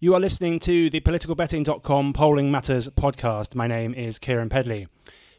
You are listening to the politicalbetting.com Polling Matters podcast. My name is Kieran Pedley.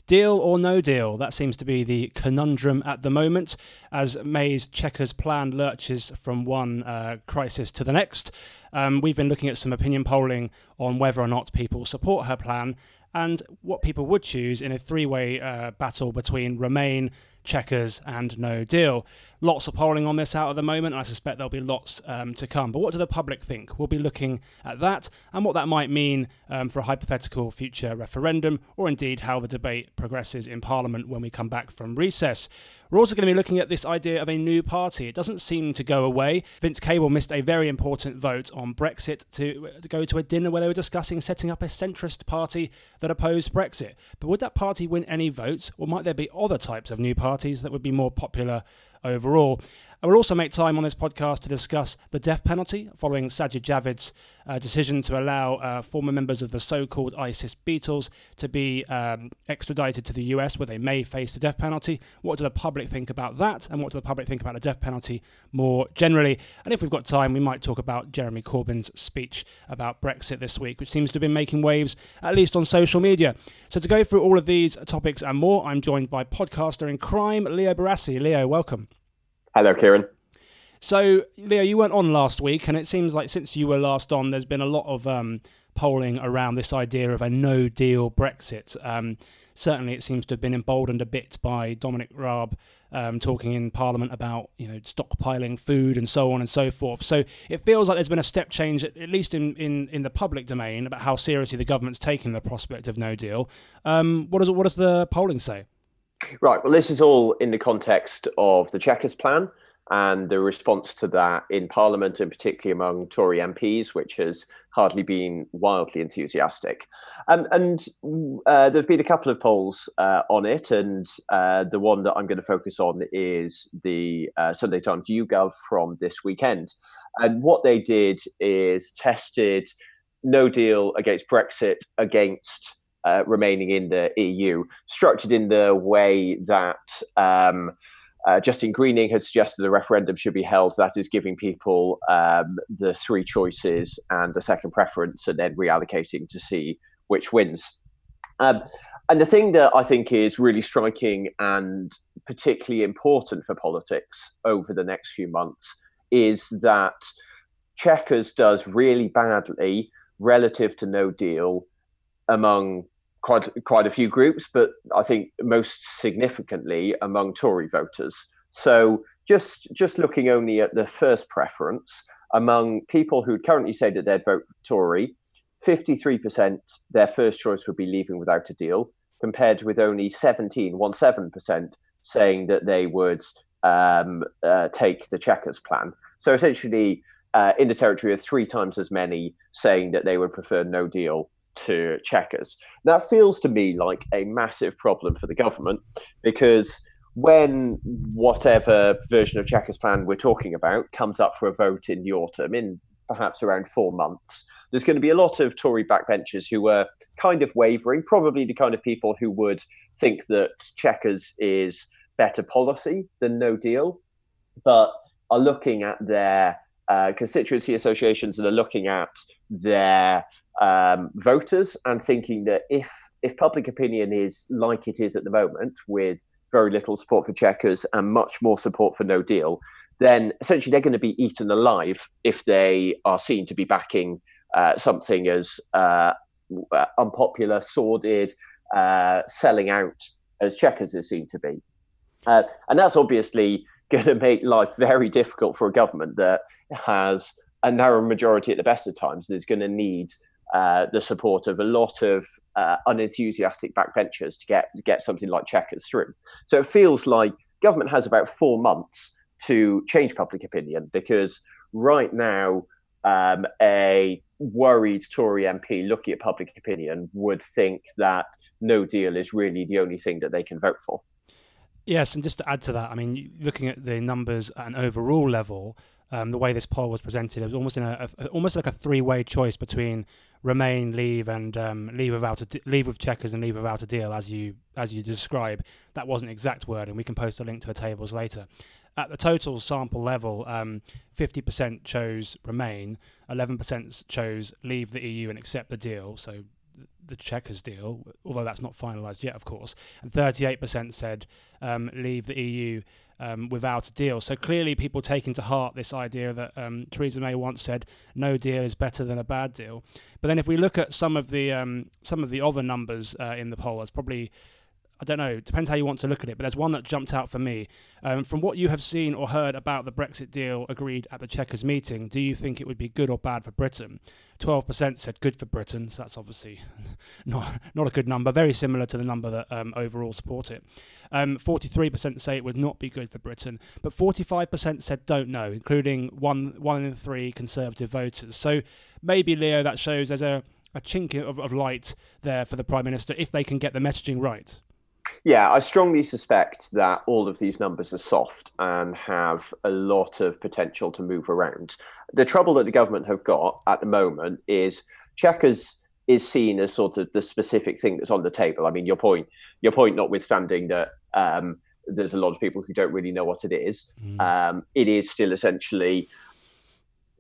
Deal or no deal? That seems to be the conundrum at the moment as May's Chequers plan lurches from one uh, crisis to the next. Um, we've been looking at some opinion polling on whether or not people support her plan and what people would choose in a three way uh, battle between Remain, Chequers, and No Deal. Lots of polling on this out at the moment, and I suspect there'll be lots um, to come. But what do the public think? We'll be looking at that and what that might mean um, for a hypothetical future referendum, or indeed how the debate progresses in Parliament when we come back from recess. We're also going to be looking at this idea of a new party. It doesn't seem to go away. Vince Cable missed a very important vote on Brexit to, to go to a dinner where they were discussing setting up a centrist party that opposed Brexit. But would that party win any votes, or might there be other types of new parties that would be more popular overall. I will also make time on this podcast to discuss the death penalty following Sajid Javid's uh, decision to allow uh, former members of the so called ISIS Beatles to be um, extradited to the US where they may face the death penalty. What do the public think about that? And what do the public think about the death penalty more generally? And if we've got time, we might talk about Jeremy Corbyn's speech about Brexit this week, which seems to have been making waves, at least on social media. So, to go through all of these topics and more, I'm joined by podcaster in crime, Leo Barasi. Leo, welcome. Hello, Kieran. So, Leo, you weren't on last week, and it seems like since you were last on, there's been a lot of um, polling around this idea of a no deal Brexit. Um, certainly, it seems to have been emboldened a bit by Dominic Raab um, talking in Parliament about you know stockpiling food and so on and so forth. So it feels like there's been a step change, at least in, in, in the public domain, about how seriously the government's taking the prospect of no deal. Um, what does what does the polling say? Right. Well, this is all in the context of the Chequers plan and the response to that in Parliament, and particularly among Tory MPs, which has hardly been wildly enthusiastic. Um, and uh, there have been a couple of polls uh, on it, and uh, the one that I'm going to focus on is the uh, Sunday Times YouGov from this weekend. And what they did is tested no deal against Brexit against uh, remaining in the EU, structured in the way that um, uh, Justine Greening has suggested a referendum should be held. That is giving people um, the three choices and a second preference, and then reallocating to see which wins. Um, and the thing that I think is really striking and particularly important for politics over the next few months is that Chequers does really badly relative to No Deal among quite quite a few groups, but I think most significantly among Tory voters. So just just looking only at the first preference among people who currently say that they'd vote Tory, 53% their first choice would be leaving without a deal, compared with only 17, 17% saying that they would um, uh, take the Chequers plan. So essentially, uh, in the territory of three times as many saying that they would prefer no deal to Chequers. That feels to me like a massive problem for the government because when whatever version of Chequers plan we're talking about comes up for a vote in the autumn, in perhaps around four months, there's going to be a lot of Tory backbenchers who are kind of wavering, probably the kind of people who would think that Chequers is better policy than no deal, but are looking at their uh, constituency associations that are looking at their um, voters and thinking that if if public opinion is like it is at the moment, with very little support for Chequers and much more support for No Deal, then essentially they're going to be eaten alive if they are seen to be backing uh, something as uh, unpopular, sordid, uh, selling out as Chequers is seen to be. Uh, and that's obviously going to make life very difficult for a government that has a narrow majority at the best of times and is going to need uh, the support of a lot of uh, unenthusiastic backbenchers to get get something like Chequers through. So it feels like government has about four months to change public opinion because right now um, a worried Tory MP looking at public opinion would think that no deal is really the only thing that they can vote for. Yes, and just to add to that, I mean, looking at the numbers at an overall level, um, the way this poll was presented, it was almost in a, a almost like a three-way choice between remain, leave, and um, leave without leave with Chequers and leave without a deal, as you as you describe. That wasn't exact wording. We can post a link to the tables later. at the total sample level, um, 50% chose remain, 11% chose leave the EU and accept the deal. So the Chequers deal, although that's not finalised yet, of course, and 38% said um, leave the EU um, without a deal. So clearly, people taking to heart this idea that um, Theresa May once said no deal is better than a bad deal. But then, if we look at some of the um, some of the other numbers uh, in the poll, there's probably I don't know. Depends how you want to look at it. But there's one that jumped out for me. Um, from what you have seen or heard about the Brexit deal agreed at the Chequers meeting, do you think it would be good or bad for Britain? 12% said good for Britain. So that's obviously not not a good number. Very similar to the number that um, overall support it. Um, 43% say it would not be good for Britain, but 45% said don't know, including one one in three Conservative voters. So maybe Leo, that shows there's a a chink of, of light there for the prime minister if they can get the messaging right. Yeah, I strongly suspect that all of these numbers are soft and have a lot of potential to move around. The trouble that the government have got at the moment is Chequers is seen as sort of the specific thing that's on the table. I mean, your point, your point, notwithstanding that um, there's a lot of people who don't really know what it is. Mm. Um, it is still essentially,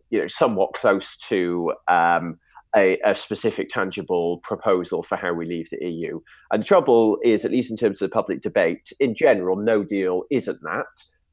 you know, somewhat close to. Um, a, a, specific tangible proposal for how we leave the EU. And the trouble is, at least in terms of the public debate, in general, no deal isn't that.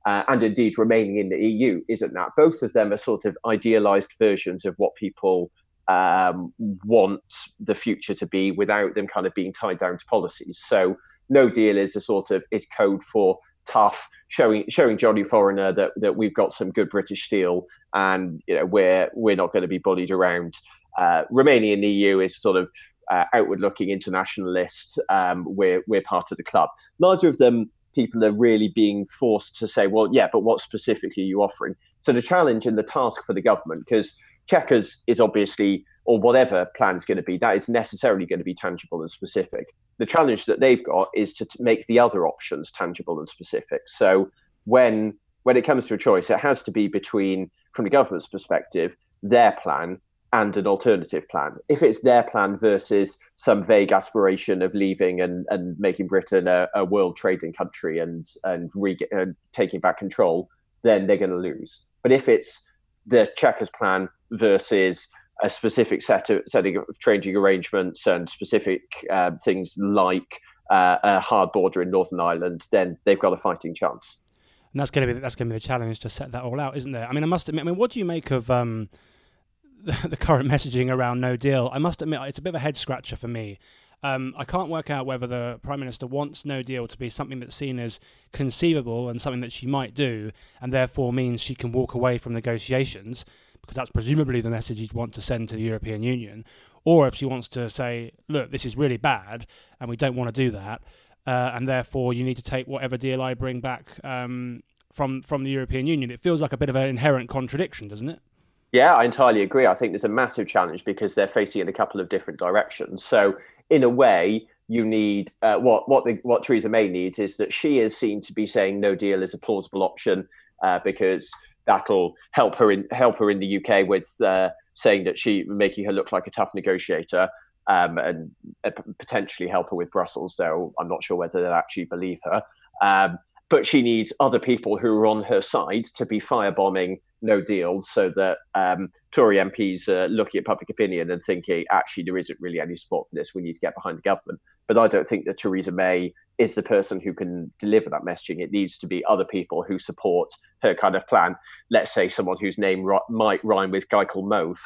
Uh, and indeed, remaining in the EU isn't that. Both of them are sort of idealized versions of what people um, want the future to be without them kind of being tied down to policies. So, no deal is a sort of is code for tough, showing showing Johnny Foreigner that that we've got some good British steel, and you know we're we're not going to be bullied around uh, remaining in the EU is sort of uh, outward-looking internationalist. Um, we're we're part of the club. Neither of them people are really being forced to say, well, yeah, but what specifically are you offering? So the challenge and the task for the government, because Chequers is obviously, or whatever plan is going to be, that is necessarily going to be tangible and specific. The challenge that they've got is to t- make the other options tangible and specific. So when when it comes to a choice, it has to be between, from the government's perspective, their plan and an alternative plan. If it's their plan versus some vague aspiration of leaving and, and making Britain a, a world trading country and and, re- and taking back control, then they're going to lose. But if it's the Chequers plan versus a specific set of setting of trading arrangements and specific uh, things like uh, a hard border in Northern Ireland, then they've got a fighting chance. And that's going to be that's going to be the challenge to set that all out, isn't there? I mean, I must admit. I mean, what do you make of um, the, current messaging around no deal, I must admit it's a bit of a head scratcher for me. Um, I can't work out whether the Prime Minister wants no deal to be something that's seen as conceivable and something that she might do, and therefore means she can walk away from negotiations, because that's presumably the message you'd want to send to the European Union, or if she wants to say, look, this is really bad, and we don't want to do that, uh, and therefore you need to take whatever deal I bring back um, from from the European Union. It feels like a bit of an inherent contradiction, doesn't it? Yeah, I entirely agree. I think there's a massive challenge because they're facing in a couple of different directions. So, in a way, you need uh, what what the, what Theresa May needs is that she is seen to be saying no deal is a plausible option uh, because that'll help her in help her in the UK with uh, saying that she making her look like a tough negotiator um, and uh, potentially help her with Brussels. Though I'm not sure whether they'll actually believe her. Um, but she needs other people who are on her side to be firebombing no deal so that um, Tory MPs are looking at public opinion and thinking, actually, there isn't really any support for this. We need to get behind the government. But I don't think that Theresa May is the person who can deliver that messaging. It needs to be other people who support her kind of plan. Let's say someone whose name r- might rhyme with guy called Mauve.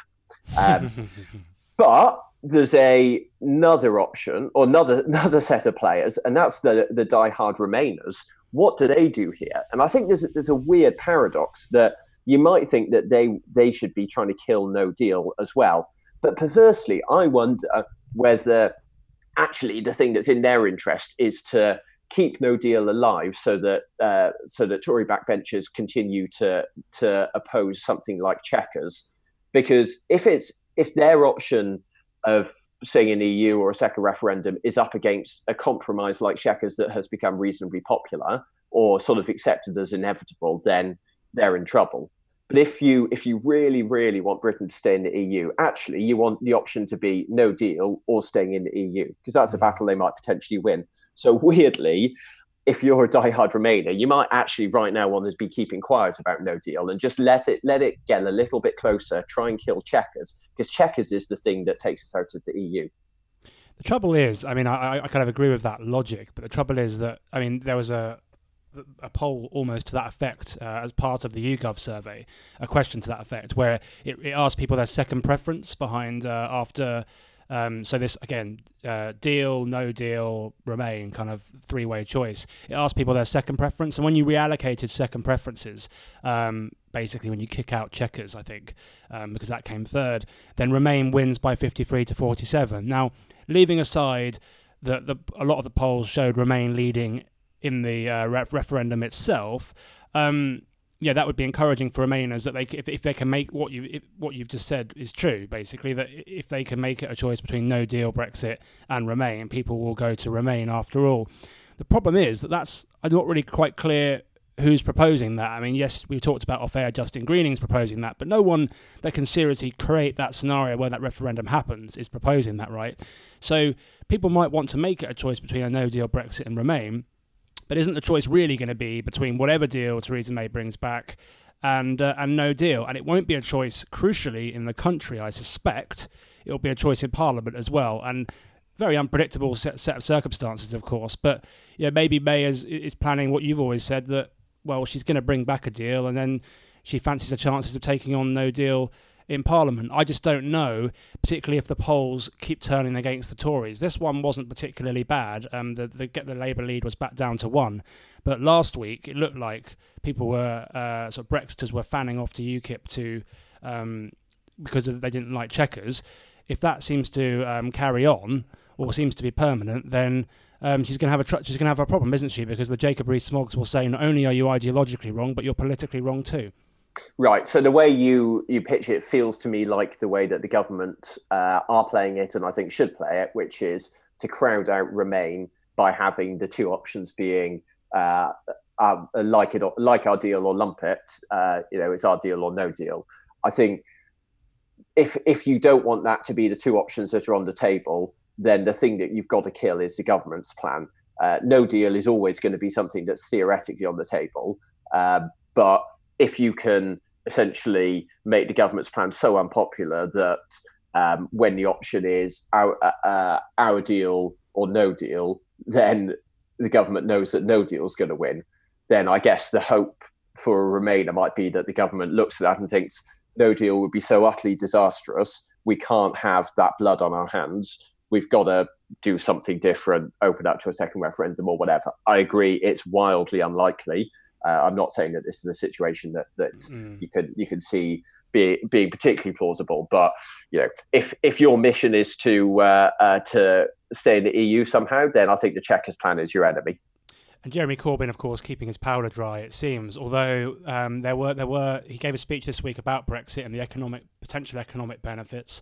Um, but there's a another option or another another set of players, and that's the the diehard Remainers. What do they do here? And I think there's there's a weird paradox that you might think that they they should be trying to kill no deal as well. But perversely, I wonder whether actually the thing that's in their interest is to keep no deal alive so that uh, so that Tory backbenchers continue to to oppose something like Chequers. Because if it's if their option of saying an EU or a second referendum is up against a compromise like Chequers that has become reasonably popular or sort of accepted as inevitable, then they're in trouble. But if you if you really really want Britain to stay in the EU, actually you want the option to be no deal or staying in the EU because that's a mm. battle they might potentially win. So weirdly, if you're a diehard Remainer, you might actually right now want to be keeping quiet about no deal and just let it let it get a little bit closer. Try and kill Chequers because Chequers is the thing that takes us out of the EU. The trouble is, I mean, I, I kind of agree with that logic, but the trouble is that I mean, there was a a poll almost to that effect uh, as part of the YouGov survey, a question to that effect, where it, it asked people their second preference behind uh, after um, so this again, uh, deal, no deal, remain, kind of three-way choice. It asks people their second preference, and when you reallocated second preferences, um, basically when you kick out Chequers, I think, um, because that came third, then Remain wins by 53 to 47. Now, leaving aside that a lot of the polls showed Remain leading in the uh, referendum itself. Um, yeah, that would be encouraging for Remainers that they, if, if they can make what you if, what you've just said is true, basically that if they can make it a choice between No Deal, Brexit, and Remain, people will go to Remain after all. The problem is that that's I'm not really quite clear who's proposing that. I mean, yes, we talked about off air, Justine Greening's proposing that, but no one that can seriously create that scenario where that referendum happens is proposing that, right? So people might want to make it a choice between a no deal Brexit and Remain, but isn't the choice really going to be between whatever deal Theresa May brings back and uh, and no deal? And it won't be a choice, crucially, in the country. I suspect it'll be a choice in Parliament as well. And very unpredictable set, set of circumstances, of course. But yeah, maybe May is is planning what you've always said that well, she's going to bring back a deal, and then she fancies the chances of taking on no deal in Parliament. I just don't know, particularly if the polls keep turning against the Tories. This one wasn't particularly bad. Um, the the, the Labour lead was back down to one, but last week it looked like people were uh, sort of Brexiters were fanning off to UKIP to um, because they didn't like Chequers. If that seems to um, carry on or seems to be permanent, then um, she's going to have a tr- she's going to have a problem, isn't she? Because the Jacob Rees-Moggs will say not only are you ideologically wrong, but you're politically wrong too. Right. So the way you you pitch it feels to me like the way that the government uh, are playing it, and I think should play it, which is to crowd out Remain by having the two options being uh, uh, like it or, like our deal or lump it. Uh, you know, it's our deal or no deal. I think if if you don't want that to be the two options that are on the table, then the thing that you've got to kill is the government's plan. Uh, no deal is always going to be something that's theoretically on the table, uh, but if you can essentially make the government's plan so unpopular that um, when the option is our, uh, uh, our deal or no deal, then the government knows that no deal is going to win. Then I guess the hope for a Remainer might be that the government looks at that and thinks no deal would be so utterly disastrous. We can't have that blood on our hands. We've got to do something different, open up to a second referendum or whatever. I agree, it's wildly unlikely. Uh, I'm not saying that this is a situation that that mm. you could you can see be, being particularly plausible, but you know, if if your mission is to uh, uh, to stay in the EU somehow, then I think the Chequers plan is your enemy. And Jeremy Corbyn, of course, keeping his powder dry. It seems, although um, there were there were he gave a speech this week about Brexit and the economic potential economic benefits.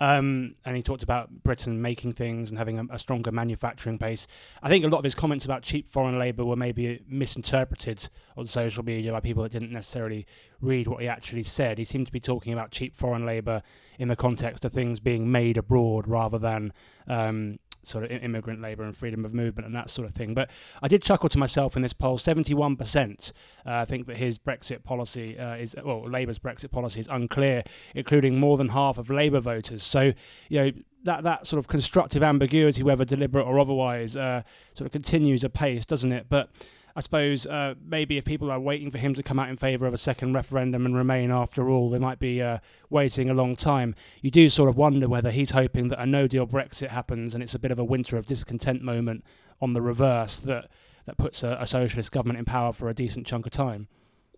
Um, and he talked about Britain making things and having a, a, stronger manufacturing base. I think a lot of his comments about cheap foreign labour were maybe misinterpreted on social media by people that didn't necessarily read what he actually said. He seemed to be talking about cheap foreign labour in the context of things being made abroad rather than um, sort of immigrant labour and freedom of movement and that sort of thing. But I did chuckle to myself in this poll. Seventy-one percent uh, think that his Brexit policy uh, is well, Labour's Brexit policy is unclear, including more than half of Labour voters. So you know that that sort of constructive ambiguity, whether deliberate or otherwise, uh, sort of continues apace, doesn't it? But I suppose uh, maybe if people are waiting for him to come out in favour of a second referendum and remain after all, they might be uh, waiting a long time. You do sort of wonder whether he's hoping that a no deal Brexit happens and it's a bit of a winter of discontent moment on the reverse that, that puts a, a socialist government in power for a decent chunk of time.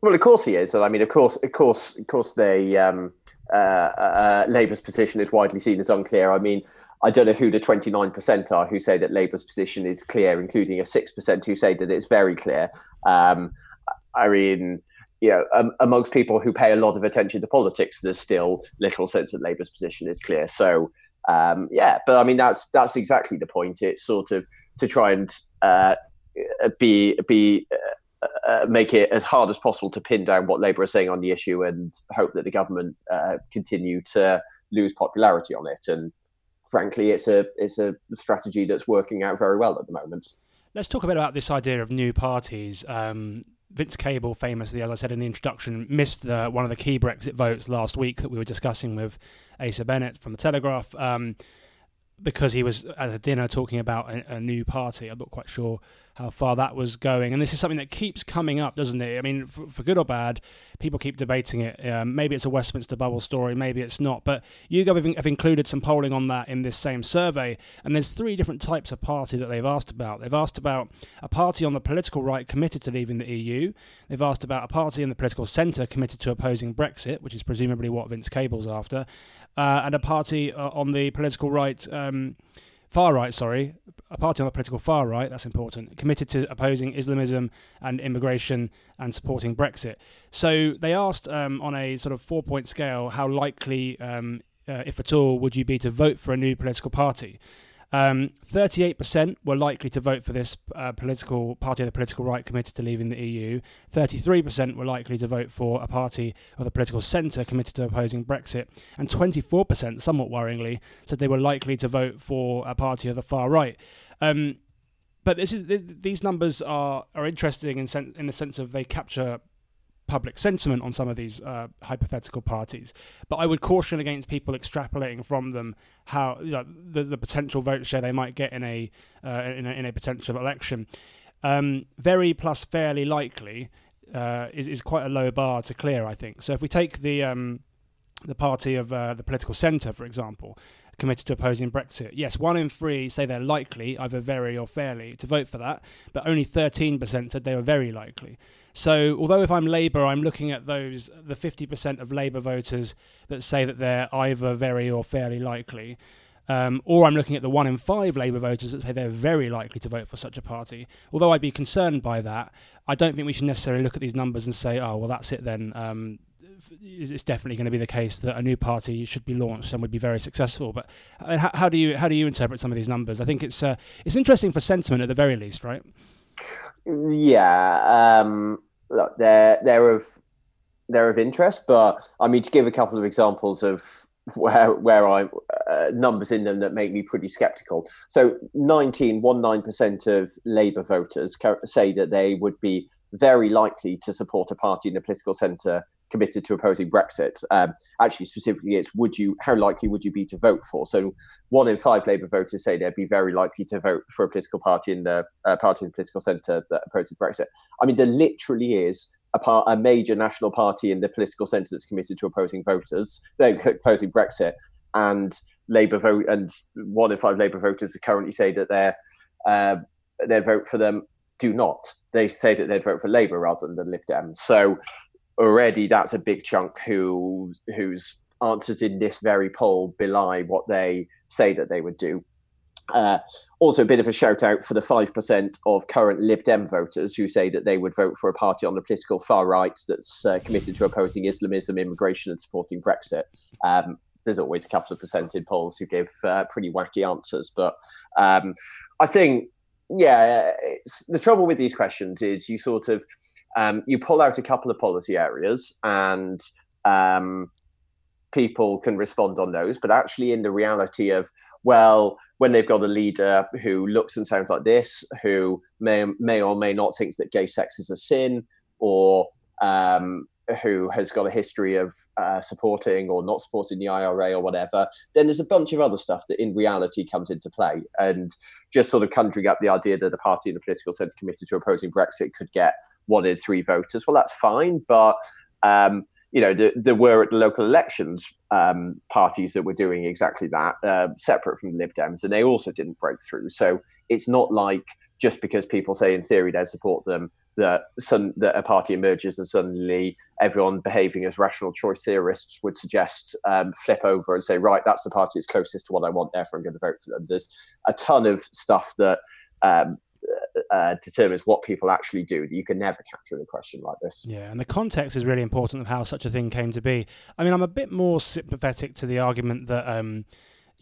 Well, of course he is. I mean, of course, of course, of course, they um, uh, uh, Labour's position is widely seen as unclear. I mean, I don't know who the 29% are who say that Labour's position is clear, including a 6% who say that it's very clear. Um, I mean, you know, um, amongst people who pay a lot of attention to politics, there's still little sense that Labour's position is clear. So, um, yeah, but I mean, that's that's exactly the point. It's sort of to try and uh, be be uh, uh, make it as hard as possible to pin down what Labour are saying on the issue and hope that the government uh, continue to lose popularity on it. And frankly, it's a it's a strategy that's working out very well at the moment. Let's talk a bit about this idea of new parties. Um, Vince Cable, famously, as I said in the introduction, missed the, one of the key Brexit votes last week that we were discussing with Asa Bennett from the Telegraph. Um, because he was at a dinner talking about a, a, new party. I'm not quite sure how far that was going. And this is something that keeps coming up, doesn't it? I mean, for, for good or bad, people keep debating it. Um, maybe it's a Westminster bubble story, maybe it's not. But YouGov have, have included some polling on that in this same survey. And there's three different types of party that they've asked about. They've asked about a party on the political right committed to leaving the EU. They've asked about a party in the political centre committed to opposing Brexit, which is presumably what Vince Cable's after uh, and a party uh, on the political right, um, far right, sorry, a party on the political far right, that's important, committed to opposing Islamism and immigration and supporting Brexit. So they asked um, on a sort of four point scale how likely, um, uh, if at all, would you be to vote for a new political party? Um, 38% were likely to vote for this uh, political party of the political right committed to leaving the EU. 33% were likely to vote for a party of the political centre committed to opposing Brexit. And 24%, somewhat worryingly, said they were likely to vote for a party of the far right. Um, but this is these numbers are are interesting in sen- in the sense of they capture public sentiment on some of these uh, hypothetical parties. But I would caution against people extrapolating from them how you know, the, the potential vote share they might get in a uh, in, a, in a potential election. Um, very plus fairly likely uh, is is quite a low bar to clear, I think. So if we take the um, the party of uh, the political centre, for example, committed to opposing Brexit. Yes, one in three say they're likely, either very or fairly, to vote for that, but only 13% said they were very likely. So, although if I'm Labour, I'm looking at those the 50% of Labour voters that say that they're either very or fairly likely, um, or I'm looking at the one in five Labour voters that say they're very likely to vote for such a party. Although I'd be concerned by that, I don't think we should necessarily look at these numbers and say, oh, well, that's it then. Um, it's definitely going to be the case that a new party should be launched and would be very successful. But uh, how, how do you how do you interpret some of these numbers? I think it's uh, it's interesting for sentiment at the very least, right? Yeah, um, look, they're they're of they're of interest, but I mean to give a couple of examples of where where I uh, numbers in them that make me pretty skeptical. So 19 percent of Labour voters say that they would be very likely to support a party in the political centre committed to opposing Brexit. Um, actually, specifically, it's would you how likely would you be to vote for? So, one in five Labour voters say they'd be very likely to vote for a political party in the uh, party in the political centre that opposes Brexit. I mean, there literally is a, part, a major national party in the political centre that's committed to opposing voters, opposing Brexit, and Labour vote and one in five Labour voters currently say that they're uh, they vote for them do not. They say that they'd vote for Labour rather than the Lib Dems. So already that's a big chunk who whose answers in this very poll belie what they say that they would do. Uh, also, a bit of a shout out for the 5% of current Lib Dem voters who say that they would vote for a party on the political far right that's uh, committed to opposing Islamism, immigration, and supporting Brexit. Um, there's always a couple of percent in polls who give uh, pretty wacky answers. But um, I think yeah, the trouble with these questions is you sort of um, you pull out a couple of policy areas and um, people can respond on those, but actually in the reality of well, when they've got a leader who looks and sounds like this, who may may or may not thinks that gay sex is a sin, or um, who has got a history of uh, supporting or not supporting the IRA or whatever, then there's a bunch of other stuff that in reality comes into play. And just sort of conjuring up the idea that a party in the political centre committed to opposing Brexit could get one in three voters, well, that's fine. But, um, you know, there, there, were at the local elections um, parties that were doing exactly that, uh, separate from the Lib Dems, and they also didn't break through. So it's not like just because people say in theory they support them that some that a party emerges and suddenly everyone behaving as rational choice theorists would suggest um, flip over and say right that's the party that's closest to what I want therefore I'm going to vote for them. There's a ton of stuff that um, uh, uh, determines what people actually do that you can never capture in a question like this. Yeah, and the context is really important of how such a thing came to be. I mean, I'm a bit more sympathetic to the argument that. Um,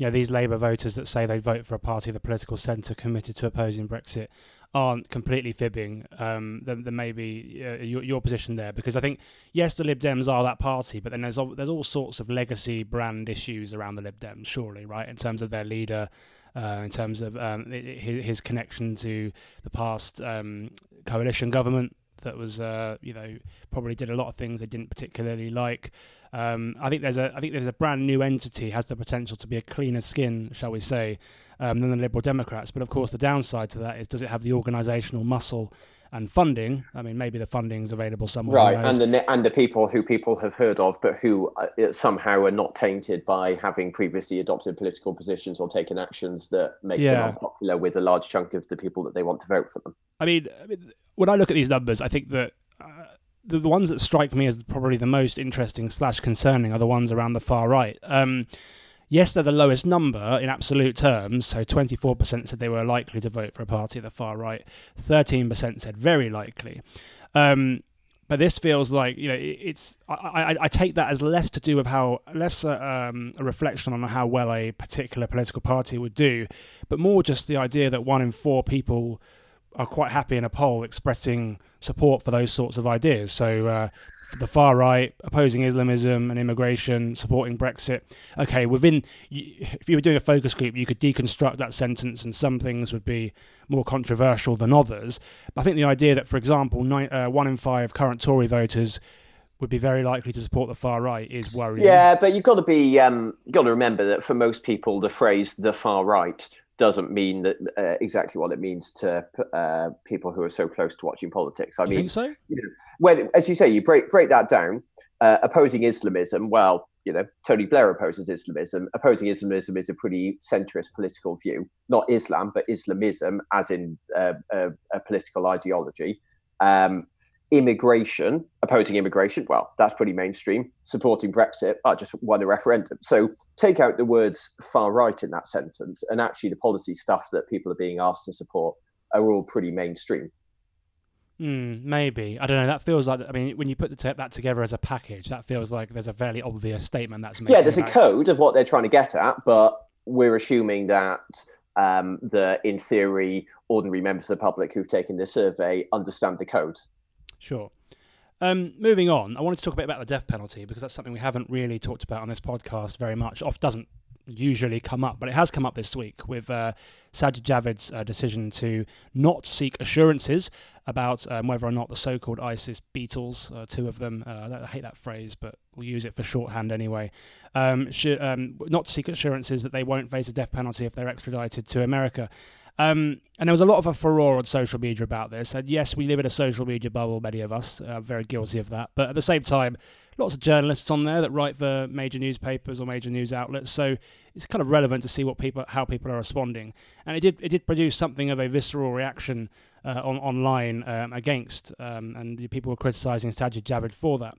you know, these Labour voters that say they vote for a party of the political centre committed to opposing Brexit aren't completely fibbing, um, then, then maybe uh, your, your position there. Because I think, yes, the Lib Dems are that party, but then there's there's all sorts of legacy brand issues around the Lib Dems, surely, right? In terms of their leader, uh, in terms of um, his, his, connection to the past um, coalition government that was, uh, you know, probably did a lot of things they didn't particularly like. Um, I think there's a I think there's a brand new entity has the potential to be a cleaner skin, shall we say, um, than the Liberal Democrats. But of course, the downside to that is does it have the organisational muscle and funding. I mean, maybe the funding is available somewhere. Right, and the and the people who people have heard of, but who uh, somehow are not tainted by having previously adopted political positions or taken actions that make yeah. them unpopular with a large chunk of the people that they want to vote for them. I mean, I mean when I look at these numbers, I think that. The, the ones that strike me as probably the most interesting slash concerning are the ones around the far right. Um, Yes, they're the lowest number in absolute terms. So 24% said they were likely to vote for a party at the far right. 13% said very likely. Um, but this feels like you know it's I, I, I, take that as less to do with how less uh, um, a reflection on how well a particular political party would do, but more just the idea that one in four people are quite happy in a poll expressing support for those sorts of ideas. So uh, the far right opposing Islamism and immigration, supporting Brexit. Okay, within if you were doing a focus group, you could deconstruct that sentence, and some things would be more controversial than others. But I think the idea that, for example, nine, uh, one in five current Tory voters would be very likely to support the far right is worrying. Yeah, but you've got to be um, you've got to remember that for most people, the phrase "the far right" doesn't mean that uh, exactly what it means to uh, people who are so close to watching politics. I mean, so? You know, when, as you say, you break break that down. Uh, opposing Islamism, well, you know, Tony Blair opposes Islamism. Opposing Islamism is a pretty centrist political view, not Islam, but Islamism as in uh, a, a, political ideology. Um, immigration, opposing immigration, well, that's pretty mainstream. Supporting Brexit, I just won a referendum. So take out the words far right in that sentence, and actually the policy stuff that people are being asked to support are all pretty mainstream. Mm, maybe I don't know. That feels like I mean, when you put the, that together as a package, that feels like there's a fairly obvious statement that's made. Yeah, there's a code of what they're trying to get at, but we're assuming that um, the, in theory, ordinary members of the public who've taken this survey understand the code. Sure. Um, moving on, I wanted to talk a bit about the death penalty because that's something we haven't really talked about on this podcast very much. Off doesn't usually come up, but it has come up this week with uh, Sajid Javid's uh, decision to not seek assurances about um, whether or not the so-called ISIS Beatles, uh, two of them, uh, I hate that phrase, but we'll use it for shorthand anyway, um, should, um, not seek assurances that they won't face a death penalty if they're extradited to America. Um, and there was a lot of a furore on social media about this. And yes, we live in a social media bubble, many of us are very guilty of that. But at the same time, lots of journalists on there that write for major newspapers or major news outlets. So it's kind of relevant to see what people, how people are responding. And it did, it did produce something of a visceral reaction uh, on online um, against, um, and people were criticising Sajid Javid for that.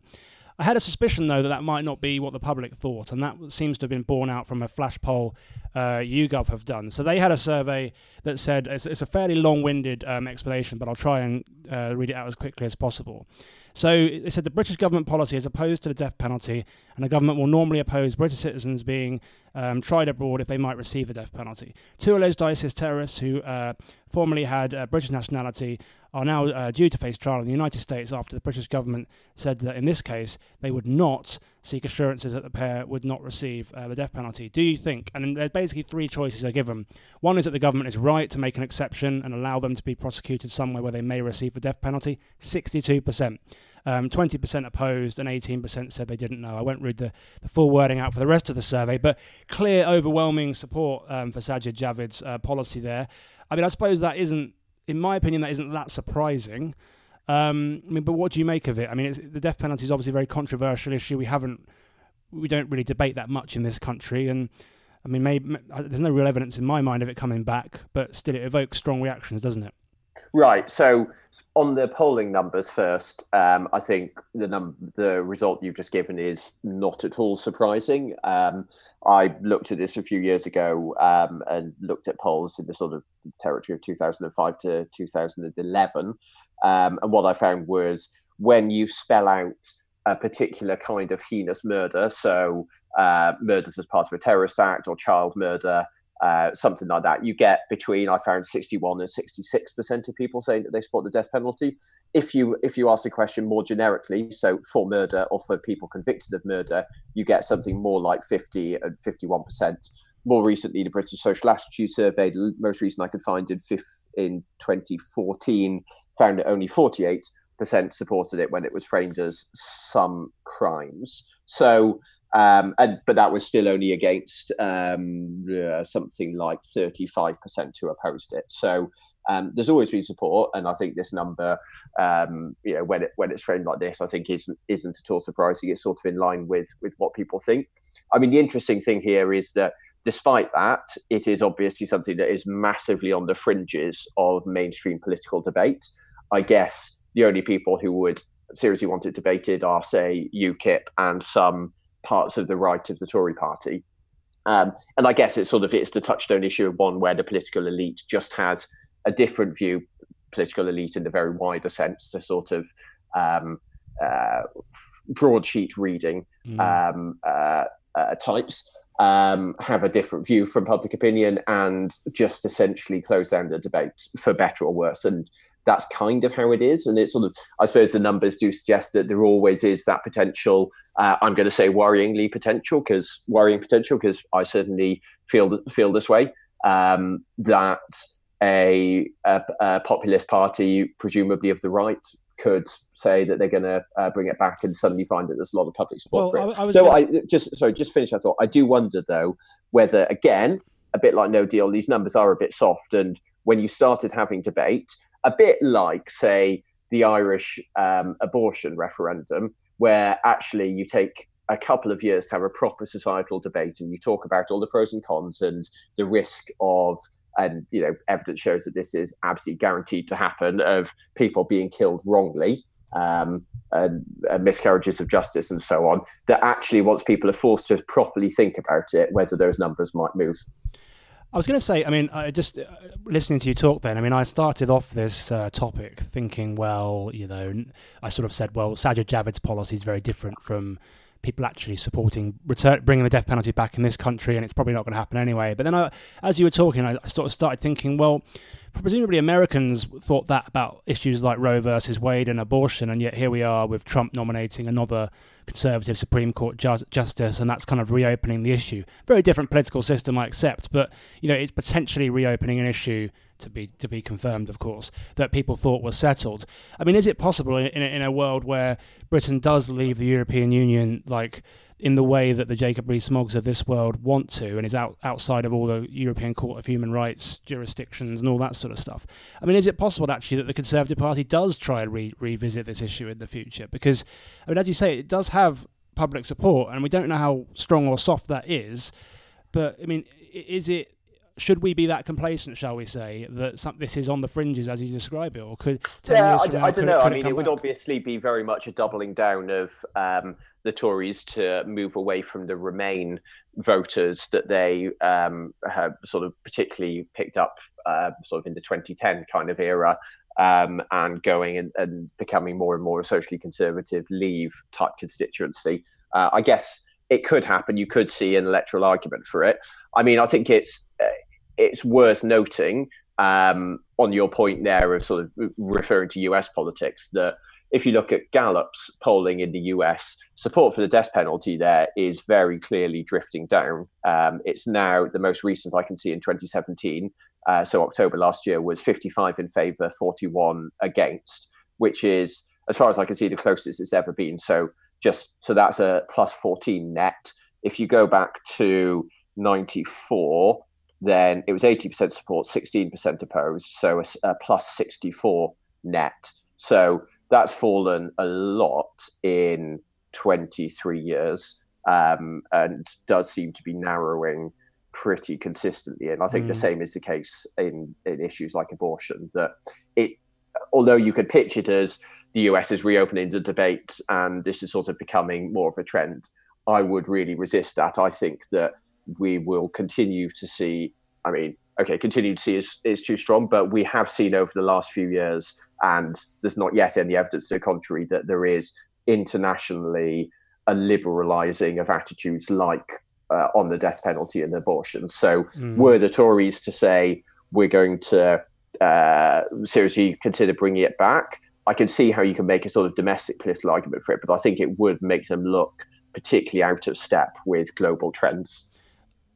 I had a suspicion, though, that that might not be what the public thought, and that seems to have been borne out from a flash poll uh, YouGov have done. So they had a survey that said it's, it's a fairly long-winded um, explanation, but I'll try and uh, read it out as quickly as possible. So it said the British government policy is opposed to the death penalty, and the government will normally oppose British citizens being um, tried abroad if they might receive the death penalty. Two alleged ISIS terrorists who uh, formerly had uh, British nationality are now uh, due to face trial in the United States after the British government said that in this case they would not seek assurances that the pair would not receive uh, the death penalty. Do you think? And there's basically three choices are given. One is that the government is right to make an exception and allow them to be prosecuted somewhere where they may receive the death penalty. 62%. Um, 20% opposed and 18% said they didn't know. I won't read the, the full wording out for the rest of the survey, but clear, overwhelming support um, for Sajid Javid's uh, policy there. I mean, I suppose that isn't in my opinion, that isn't that surprising. Um, I mean, but what do you make of it? I mean, the death penalty is obviously a very controversial issue. We haven't, we don't really debate that much in this country, and I mean, maybe there's no real evidence in my mind of it coming back, but still, it evokes strong reactions, doesn't it? Right. So on the polling numbers first, um, I think the num- the result you've just given is not at all surprising. Um, I looked at this a few years ago um, and looked at polls in the sort of territory of 2005 to 2011, um, and what I found was when you spell out a particular kind of heinous murder, so uh, murders as part of a terrorist act or child murder uh, something like that. You get between I found 61 and 66 percent of people saying that they support the death penalty. If you if you ask the question more generically, so for murder or for people convicted of murder, you get something more like 50 and 51 percent more recently, the British Social Attitude Survey, the most recent I could find in fifth, in 2014, found that only 48% supported it when it was framed as some crimes. So, um, and but that was still only against um, uh, something like 35% who opposed it. So um, there's always been support, and I think this number, um, you know, when it when it's framed like this, I think isn't isn't at all surprising. It's sort of in line with with what people think. I mean, the interesting thing here is that despite that, it is obviously something that is massively on the fringes of mainstream political debate. I guess the only people who would seriously want it debated are, say, UKIP and some parts of the right of the Tory party. Um, and I guess it's sort of it's the touchstone issue of one where the political elite just has a different view, political elite in the very wider sense, the sort of um, uh, broadsheet reading mm. um, uh, uh, types. Um, have a different view from public opinion and just essentially close down the debate for better or worse. And that's kind of how it is. And it's sort of, I suppose the numbers do suggest that there always is that potential. Uh, I'm going to say worryingly potential because worrying potential because I certainly feel feel this way. Um, that a, a, a, populist party, presumably of the right, could say that they're going to uh, bring it back and suddenly find that there's a lot of public support well, for it. I, I so gonna... I just sorry, just finish that thought. I do wonder though whether again, a bit like No Deal, these numbers are a bit soft, and when you started having debate, a bit like say the Irish um, abortion referendum, where actually you take a couple of years to have a proper societal debate and you talk about all the pros and cons and the risk of and you know evidence shows that this is absolutely guaranteed to happen of people being killed wrongly um, and, and, miscarriages of justice and so on that actually once people are forced to properly think about it whether those numbers might move I was going to say, I mean, I just uh, listening to you talk then, I mean, I started off this uh, topic thinking, well, you know, I sort of said, well, Sajid Javid's policy is very different from people actually supporting return, bringing the death penalty back in this country, and it's probably not going to happen anyway. But then, I, as you were talking, I sort of started thinking, well, presumably Americans thought that about issues like Roe versus Wade and abortion, and yet here we are with Trump nominating another conservative Supreme Court ju- justice, and that's kind of reopening the issue. Very different political system, I accept, but you know it's potentially reopening an issue to be to be confirmed, of course, that people thought was settled. I mean, is it possible in, in, in a world where Britain does leave the European Union, like in the way that the Jacob Rees-Moggs of this world want to, and is out outside of all the European Court of Human Rights jurisdictions and all that sort of stuff? I mean, is it possible actually that the Conservative Party does try and re- revisit this issue in the future? Because, I mean, as you say, it does have public support, and we don't know how strong or soft that is. But I mean, is it should we be that complacent, shall we say, that some, this is on the fringes as you describe it, or could yeah, I, now, I, don't know. I mean, it, would back? obviously be very much a doubling down of um, the Tories to move away from the Remain voters that they um, have sort of particularly picked up, uh, sort of in the 2010 kind of era. Um, and going and, and, becoming more and more a socially conservative leave type constituency. Uh, I guess it could happen. You could see an electoral argument for it. I mean, I think it's uh, it's worth noting um, on your point there of sort of referring to US politics that if you look at Gallup's polling in the US, support for the death penalty there is very clearly drifting down. Um, it's now the most recent I can see in 2017. Uh, so October last year was 55 in favour, 41 against, which is, as far as I can see, the closest it's ever been. So just so that's a plus 14 net. If you go back to 94, then it was 80% support, 16% opposed, so a, a plus 64 net. So that's fallen a lot in 23 years um, and does seem to be narrowing pretty consistently. And I think mm. the same is the case in, in issues like abortion, that it, although you could pitch it as the US is reopening the debate and this is sort of becoming more of a trend, I would really resist that. I think that we will continue to see. I mean, okay, continue to see is, is too strong, but we have seen over the last few years, and there's not yet any evidence to the contrary, that there is internationally a liberalizing of attitudes like uh, on the death penalty and abortion. So, mm. were the Tories to say we're going to uh, seriously consider bringing it back, I can see how you can make a sort of domestic political argument for it, but I think it would make them look particularly out of step with global trends.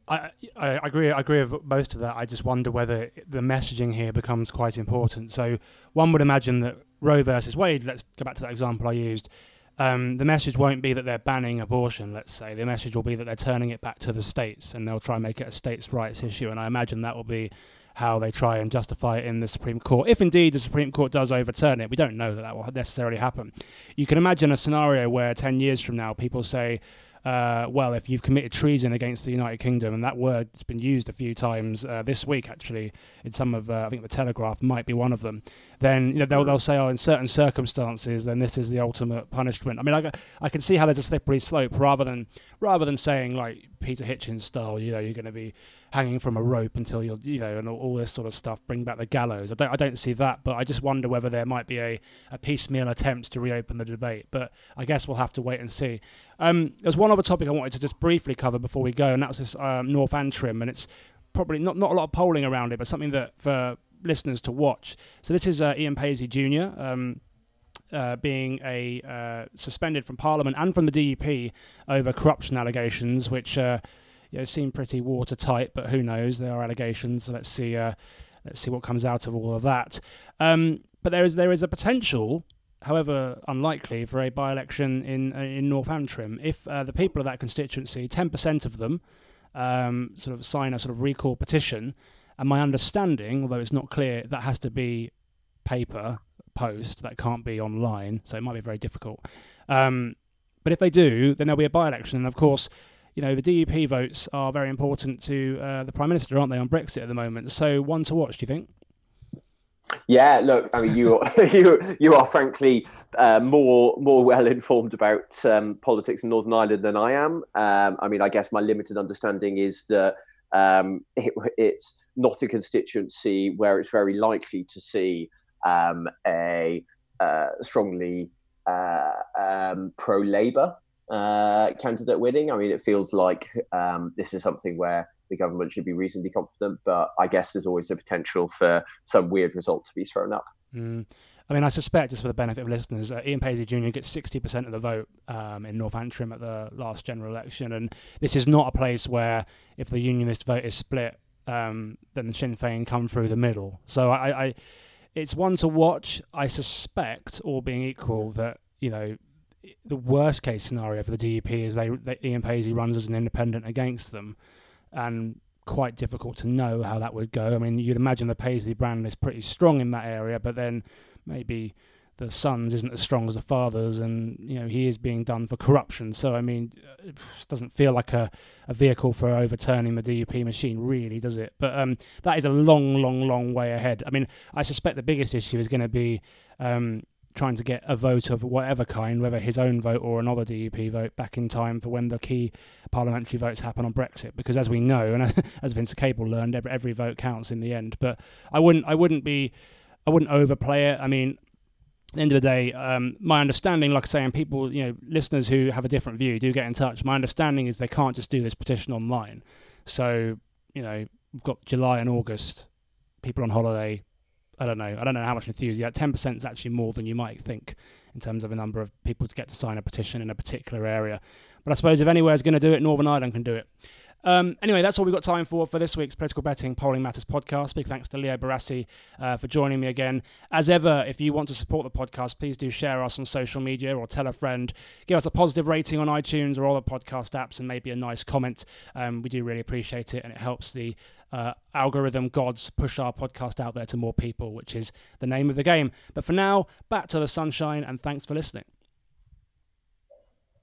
I, I agree. I agree with most of that. I just wonder whether the messaging here becomes quite important. So one would imagine that Roe versus Wade. Let's go back to that example I used. Um, the message won't be that they're banning abortion. Let's say the message will be that they're turning it back to the states, and they'll try and make it a states' rights issue. And I imagine that will be how they try and justify it in the Supreme Court. If indeed the Supreme Court does overturn it, we don't know that that will necessarily happen. You can imagine a scenario where 10 years from now people say, uh, well, if you've committed treason against the United Kingdom, and that word's been used a few times uh, this week, actually, in some of, uh, I think the Telegraph might be one of them, then you know, they'll, they'll say, oh, in certain circumstances, then this is the ultimate punishment. I mean, I, I can see how there's a slippery slope rather than rather than saying like Peter Hitchens style, you know, you're going to be hanging from a rope until you're, you know, and all, this sort of stuff. Bring back the gallows. I don't, I don't see that, but I just wonder whether there might be a, a piecemeal attempt to reopen the debate. But I guess we'll have to wait and see. Um, there's one other topic I wanted to just briefly cover before we go, and that's this um, North Antrim, and it's probably not not a lot of polling around it, but something that for listeners to watch. So this is uh, Ian Paisley Jr. Um, uh, being a uh, suspended from Parliament and from the DUP over corruption allegations, which uh, you know, seem pretty watertight, but who knows? There are allegations. Let's see. Uh, let's see what comes out of all of that. Um, but there is there is a potential, however unlikely, for a by-election in uh, in North Antrim if uh, the people of that constituency, ten percent of them, um, sort of sign a sort of recall petition. And my understanding, although it's not clear, that has to be paper post. That can't be online, so it might be very difficult. Um, but if they do, then there'll be a by-election, and of course you know, the DUP votes are very important to uh, the Prime Minister, aren't they, on Brexit at the moment? So, one to watch, do you think? Yeah, look, I mean, you you you are frankly uh, more more well informed about um, politics in Northern Ireland than I am. Um, I mean, I guess my limited understanding is that um, it, it's not a constituency where it's very likely to see um, a uh, strongly uh, um, pro Labour uh, candidate winning. I mean, it feels like um, this is something where the government should be reasonably confident, but I guess there's always the potential for some weird result to be thrown up. Mm. I mean, I suspect, just for the benefit of listeners, uh, Ian Paisley Jr. gets 60% of the vote um, in North Antrim at the last general election. And this is not a place where, if the unionist vote is split, um, then the Sinn Féin come through the middle. So I, I, it's one to watch. I suspect, all being equal, that, you know, the worst case scenario for the DUP is they, they Ian Paisley runs as an independent against them, and quite difficult to know how that would go. I mean, you'd imagine the Paisley brand is pretty strong in that area, but then maybe the sons isn't as strong as the fathers, and you know he is being done for corruption. So I mean, it doesn't feel like a, a vehicle for overturning the DUP machine, really, does it? But um, that is a long, long, long way ahead. I mean, I suspect the biggest issue is going to be um, trying to get a vote of whatever kind, whether his own vote or another DUP vote, back in time for when the key parliamentary votes happen on Brexit. Because as we know, and as Vince Cable learned, every, every vote counts in the end. But I wouldn't, I wouldn't be, I wouldn't overplay it. I mean, at the end of the day, um, my understanding, like I say, and people, you know, listeners who have a different view do get in touch. My understanding is they can't just do this petition online. So, you know, we've got July and August, people on holiday, I don't know. I don't know how much enthusiasm. Ten percent is actually more than you might think in terms of a number of people to get to sign a petition in a particular area. But I suppose if anywhere is going to do it, Northern Ireland can do it. Um, anyway, that's all we've got time for for this week's Political Betting Polling Matters podcast. Big thanks to Leo Barasi uh, for joining me again. As ever, if you want to support the podcast, please do share us on social media or tell a friend. Give us a positive rating on iTunes or the podcast apps and maybe a nice comment. Um, we do really appreciate it and it helps the uh, algorithm gods push our podcast out there to more people, which is the name of the game. But for now, back to the sunshine and thanks for listening.